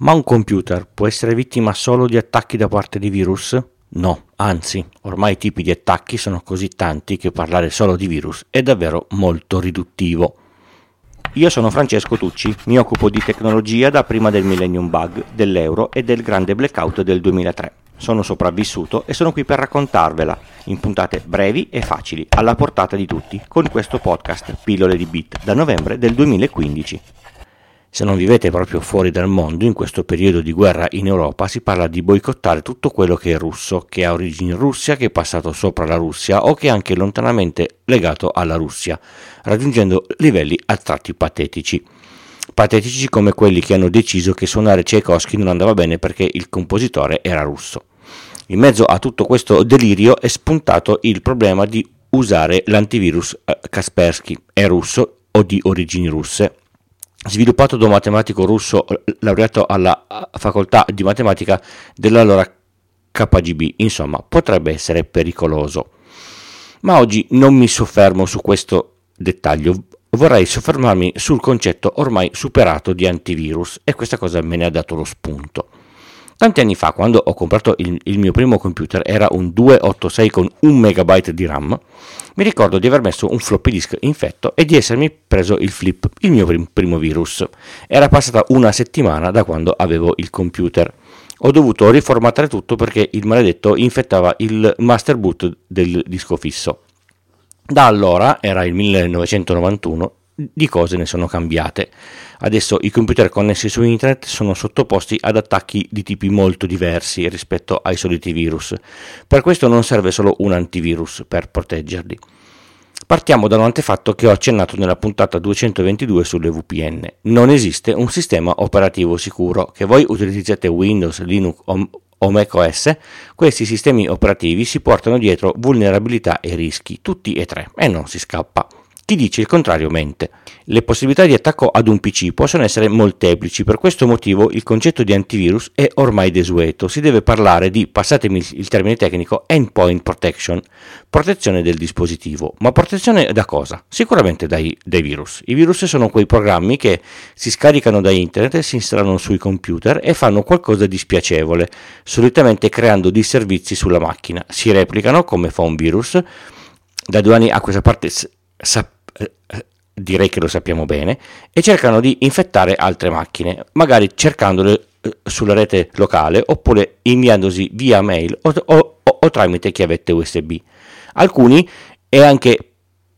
Ma un computer può essere vittima solo di attacchi da parte di virus? No, anzi, ormai i tipi di attacchi sono così tanti che parlare solo di virus è davvero molto riduttivo. Io sono Francesco Tucci, mi occupo di tecnologia da prima del Millennium Bug, dell'euro e del grande blackout del 2003. Sono sopravvissuto e sono qui per raccontarvela, in puntate brevi e facili, alla portata di tutti, con questo podcast Pillole di Bit da novembre del 2015. Se non vivete proprio fuori dal mondo, in questo periodo di guerra in Europa si parla di boicottare tutto quello che è russo, che ha origini in Russia, che è passato sopra la Russia o che è anche lontanamente legato alla Russia, raggiungendo livelli a tratti patetici. Patetici come quelli che hanno deciso che suonare Tchaikovsky non andava bene perché il compositore era russo. In mezzo a tutto questo delirio è spuntato il problema di usare l'antivirus eh, Kaspersky, è russo o di origini russe sviluppato da un matematico russo laureato alla facoltà di matematica dell'allora KGB, insomma potrebbe essere pericoloso. Ma oggi non mi soffermo su questo dettaglio, vorrei soffermarmi sul concetto ormai superato di antivirus e questa cosa me ne ha dato lo spunto. Tanti anni fa, quando ho comprato il, il, mio primo computer, era un 286 con 1 MB di RAM, mi ricordo di aver messo un floppy disk infetto e di essermi preso il flip, il mio prim- primo virus. Era passata una settimana da quando avevo il computer. Ho dovuto riformattare tutto perché il maledetto infettava il master boot del disco fisso. Da allora, era il 1991, di cose ne sono cambiate. Adesso i computer connessi su internet sono sottoposti ad attacchi di tipi molto diversi rispetto ai soliti virus. Per questo non serve solo un antivirus per proteggerli. Partiamo da un antefatto che ho accennato nella puntata 222 sulle VPN. Non esiste un sistema operativo sicuro. Che voi utilizziate Windows, Linux o macOS, questi sistemi operativi si portano dietro vulnerabilità e rischi, tutti e tre, e non si scappa. Chi dice il contrario mente. Le possibilità di attacco ad un PC possono essere molteplici, per questo motivo il concetto di antivirus è ormai desueto. Si deve parlare di, passatemi il termine tecnico, endpoint protection, protezione del dispositivo. Ma protezione da cosa? Sicuramente dai, dai virus. I virus sono quei programmi che si scaricano da internet, si installano sui computer e fanno qualcosa di spiacevole, solitamente creando disservizi sulla macchina. Si replicano come fa un virus. Da due anni a questa parte sappiamo direi che lo sappiamo bene, e cercano di infettare altre macchine, magari cercandole eh, sulla rete locale oppure inviandosi via mail o, o, o tramite chiavette USB. Alcuni è anche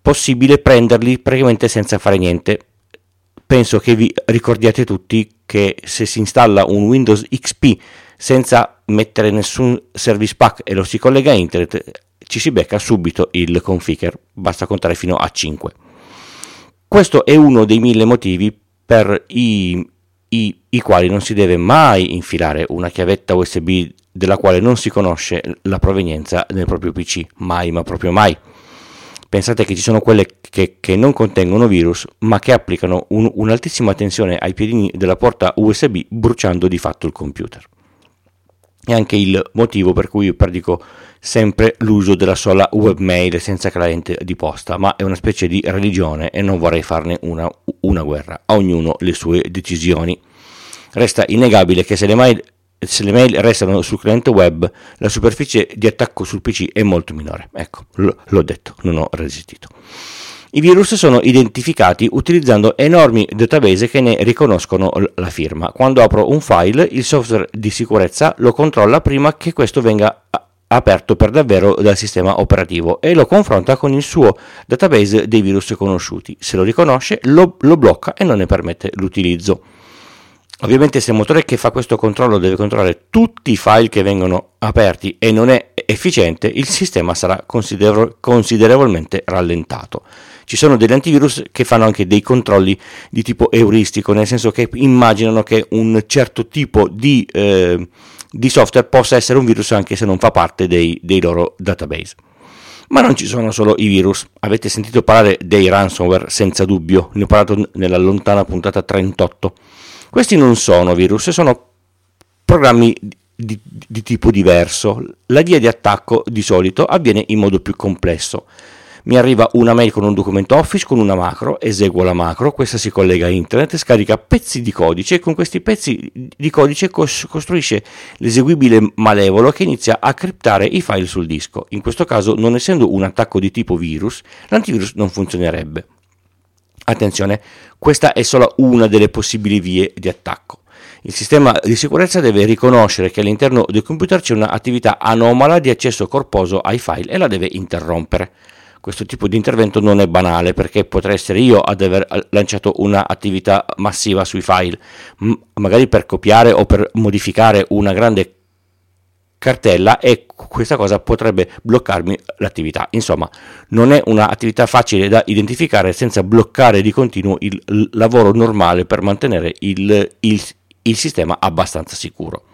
possibile prenderli praticamente senza fare niente. Penso che vi ricordiate tutti che se si installa un Windows XP senza mettere nessun service pack e lo si collega a internet, ci si becca subito il configure, basta contare fino a 5. Questo è uno dei mille motivi per i, i, i quali non si deve mai infilare una chiavetta USB della quale non si conosce la provenienza nel proprio PC, mai ma proprio mai. Pensate che ci sono quelle che, che non contengono virus ma che applicano un, un'altissima tensione ai piedini della porta USB bruciando di fatto il computer. È anche il motivo per cui io predico sempre l'uso della sola webmail senza cliente di posta, ma è una specie di religione e non vorrei farne una, una guerra. A ognuno le sue decisioni. Resta innegabile che se le, mail, se le mail restano sul cliente web, la superficie di attacco sul PC è molto minore. Ecco, l- l'ho detto, non ho resistito. I virus sono identificati utilizzando enormi database che ne riconoscono la firma. Quando apro un file, il software di sicurezza lo controlla prima che questo venga aperto per davvero dal sistema operativo e lo confronta con il suo database dei virus conosciuti. Se lo riconosce, lo, lo blocca e non ne permette l'utilizzo. Ovviamente se il motore che fa questo controllo deve controllare tutti i file che vengono aperti e non è efficiente, il sistema sarà considerevolmente rallentato. Ci sono degli antivirus che fanno anche dei controlli di tipo euristico, nel senso che immaginano che un certo tipo di, eh, di software possa essere un virus anche se non fa parte dei, dei loro database. Ma non ci sono solo i virus, avete sentito parlare dei ransomware senza dubbio, ne ho parlato nella lontana puntata 38. Questi non sono virus, sono programmi di, di, tipo diverso. La via di attacco di solito avviene in modo più complesso mi arriva una mail con un documento Office con una macro, eseguo la macro, questa si collega a internet, scarica pezzi di codice e con questi pezzi di codice costruisce l'eseguibile malevolo che inizia a criptare i file sul disco. In questo caso, non essendo un attacco di tipo virus, l'antivirus non funzionerebbe. Attenzione, questa è solo una delle possibili vie di attacco. Il sistema di sicurezza deve riconoscere che all'interno del computer c'è un'attività anomala di accesso corposo ai file e la deve interrompere. Questo tipo di intervento non è banale perché potrei essere io ad aver lanciato un'attività massiva sui file, magari per copiare o per modificare una grande cartella e questa cosa potrebbe bloccarmi l'attività. Insomma, non è un'attività facile da identificare senza bloccare di continuo il lavoro normale per mantenere il, il, il sistema abbastanza sicuro.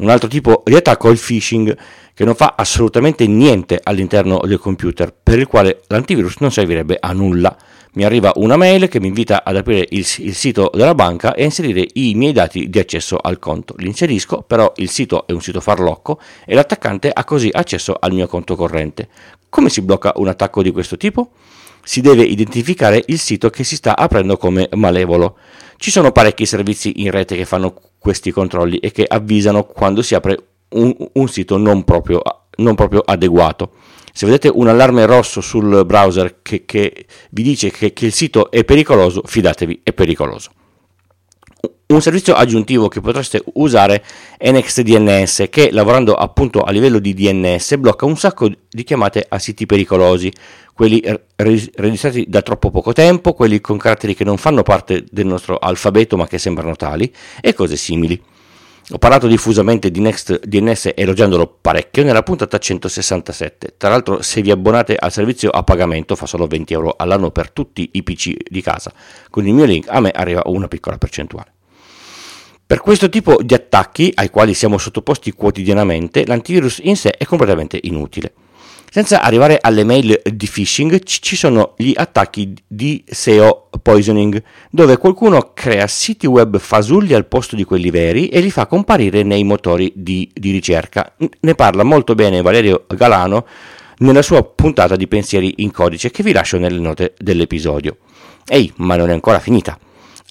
Un altro tipo di attacco è il phishing, che non fa assolutamente niente all'interno del computer, per il quale l'antivirus non servirebbe a nulla. Mi arriva una mail che mi invita ad aprire il, il sito della banca e a inserire i miei dati di accesso al conto. Li inserisco, però il sito è un sito farlocco e l'attaccante ha così accesso al mio conto corrente. Come si blocca un attacco di questo tipo? Si deve identificare il sito che si sta aprendo come malevolo. Ci sono parecchi servizi in rete che fanno questi controlli e che avvisano quando si apre un, un sito non proprio, non proprio, adeguato. Se vedete un allarme rosso sul browser che, che vi dice che, che il sito è pericoloso, fidatevi, è pericoloso. Un servizio aggiuntivo che potreste usare è NextDNS che lavorando appunto a livello di DNS blocca un sacco di chiamate a siti pericolosi, quelli registrati da troppo poco tempo, quelli con caratteri che non fanno parte del nostro alfabeto ma che sembrano tali e cose simili. Ho parlato diffusamente di NextDNS elogiandolo parecchio nella puntata 167. Tra l'altro, se vi abbonate al servizio a pagamento, fa solo 20 euro all'anno per tutti i PC di casa. Con il mio link a me arriva una piccola percentuale. Per questo tipo di attacchi, ai quali siamo sottoposti quotidianamente, l'antivirus in sé è completamente inutile. Senza arrivare alle mail di phishing, ci sono gli attacchi di SEO poisoning, dove qualcuno crea siti web fasulli al posto di quelli veri e li fa comparire nei motori di, di ricerca. Ne parla molto bene Valerio Galano nella sua puntata di pensieri in codice che vi lascio nelle note dell'episodio. Ehi, ma non è ancora finita.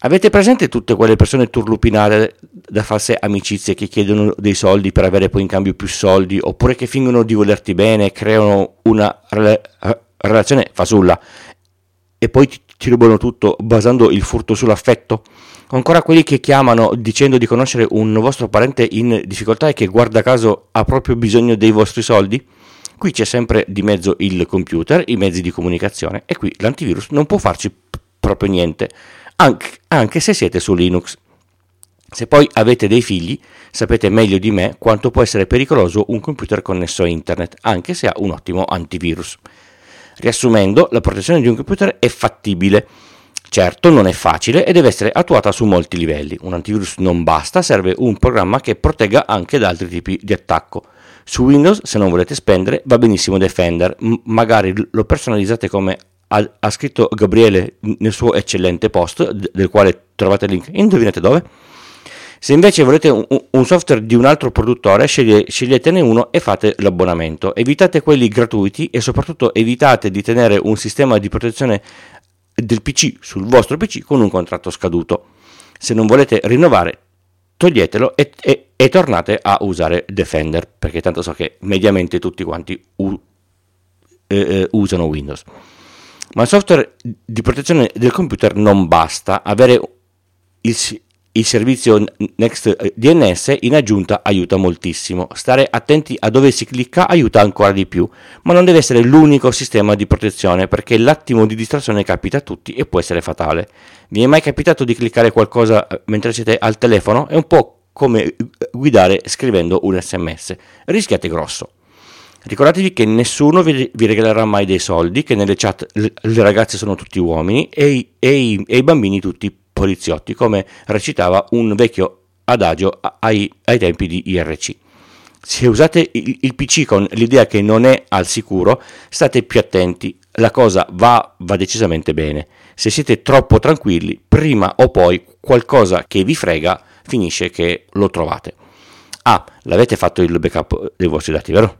Avete presente tutte quelle persone turlupinate da false amicizie che chiedono dei soldi per avere poi in cambio più soldi, oppure che fingono di volerti bene creano una rela- relazione fasulla e poi ti, ti rubano tutto basando il furto sull'affetto? Ancora quelli che chiamano dicendo di conoscere un vostro parente in difficoltà e che guarda caso ha proprio bisogno dei vostri soldi? Qui c'è sempre di mezzo il computer, i mezzi di comunicazione e qui l'antivirus non può farci p- proprio niente anche, anche se siete su Linux. Se poi avete dei figli, sapete meglio di me quanto può essere pericoloso un computer connesso a internet, anche se ha un ottimo antivirus. Riassumendo, la protezione di un computer è fattibile. Certo, non è facile e deve essere attuata su molti livelli. Un antivirus non basta, serve un programma che protegga anche da altri tipi di attacco. Su Windows, se non volete spendere, va benissimo Defender, magari lo personalizzate come ha, ha, scritto Gabriele nel suo eccellente post, del quale trovate il link, indovinate dove? Se invece volete un, software di un altro produttore, sceglie, sceglietene uno e fate l'abbonamento. Evitate quelli gratuiti e soprattutto evitate di tenere un sistema di protezione del PC sul vostro PC con un contratto scaduto. Se non volete rinnovare, toglietelo e, e, e tornate a usare Defender, perché tanto so che mediamente tutti quanti u, eh, eh usano Windows. Ma il software di protezione del computer non basta, avere il, il servizio Next DNS in aggiunta aiuta moltissimo. Stare attenti a dove si clicca aiuta ancora di più, ma non deve essere l'unico sistema di protezione perché l'attimo di distrazione capita a tutti e può essere fatale. Vi è mai capitato di cliccare qualcosa eh, mentre siete al telefono? È un po' come guidare scrivendo un sms. Rischiate grosso. Ricordatevi che nessuno vi, vi, regalerà mai dei soldi, che nelle chat le, le ragazze sono tutti uomini e i, e, i, e i, bambini tutti poliziotti, come recitava un vecchio adagio ai, ai tempi di IRC. Se usate il, il, PC con l'idea che non è al sicuro, state più attenti, la cosa va, va decisamente bene. Se siete troppo tranquilli, prima o poi qualcosa che vi frega finisce che lo trovate. Ah, l'avete fatto il backup dei vostri dati, vero?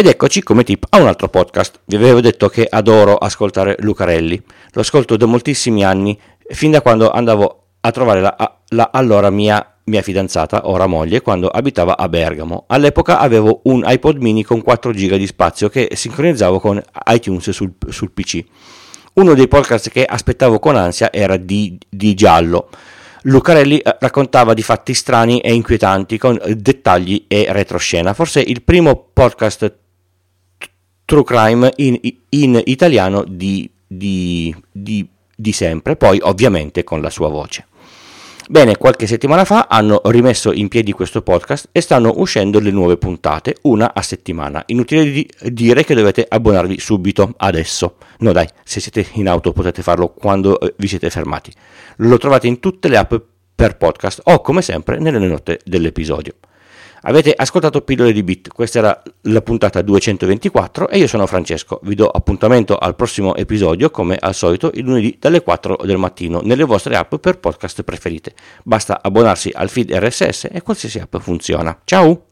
Ed eccoci come tip a un altro podcast. Vi avevo detto che adoro ascoltare Lucarelli. Lo ascolto da moltissimi anni, fin da quando andavo a trovare la, la allora mia, mia, fidanzata, ora moglie, quando abitava a Bergamo. All'epoca avevo un iPod mini con 4 GB di spazio che sincronizzavo con iTunes sul, sul PC. Uno dei podcast che aspettavo con ansia era di, di Giallo. Lucarelli eh, raccontava di fatti strani e inquietanti con dettagli e retroscena. Forse il primo podcast true crime in, in italiano di, di, di, di sempre, poi ovviamente con la sua voce. Bene, qualche settimana fa hanno rimesso in piedi questo podcast e stanno uscendo le nuove puntate, una a settimana. Inutile di dire che dovete abbonarvi subito, adesso. No dai, se siete in auto potete farlo quando eh, vi siete fermati. Lo trovate in tutte le app per podcast o come sempre nelle note dell'episodio. Avete ascoltato Pillole di Bit, questa era la puntata 224 e io sono Francesco. Vi do appuntamento al prossimo episodio come al solito il lunedì dalle 4 del mattino nelle vostre app per podcast preferite. Basta abbonarsi al feed RSS e qualsiasi app funziona. Ciao!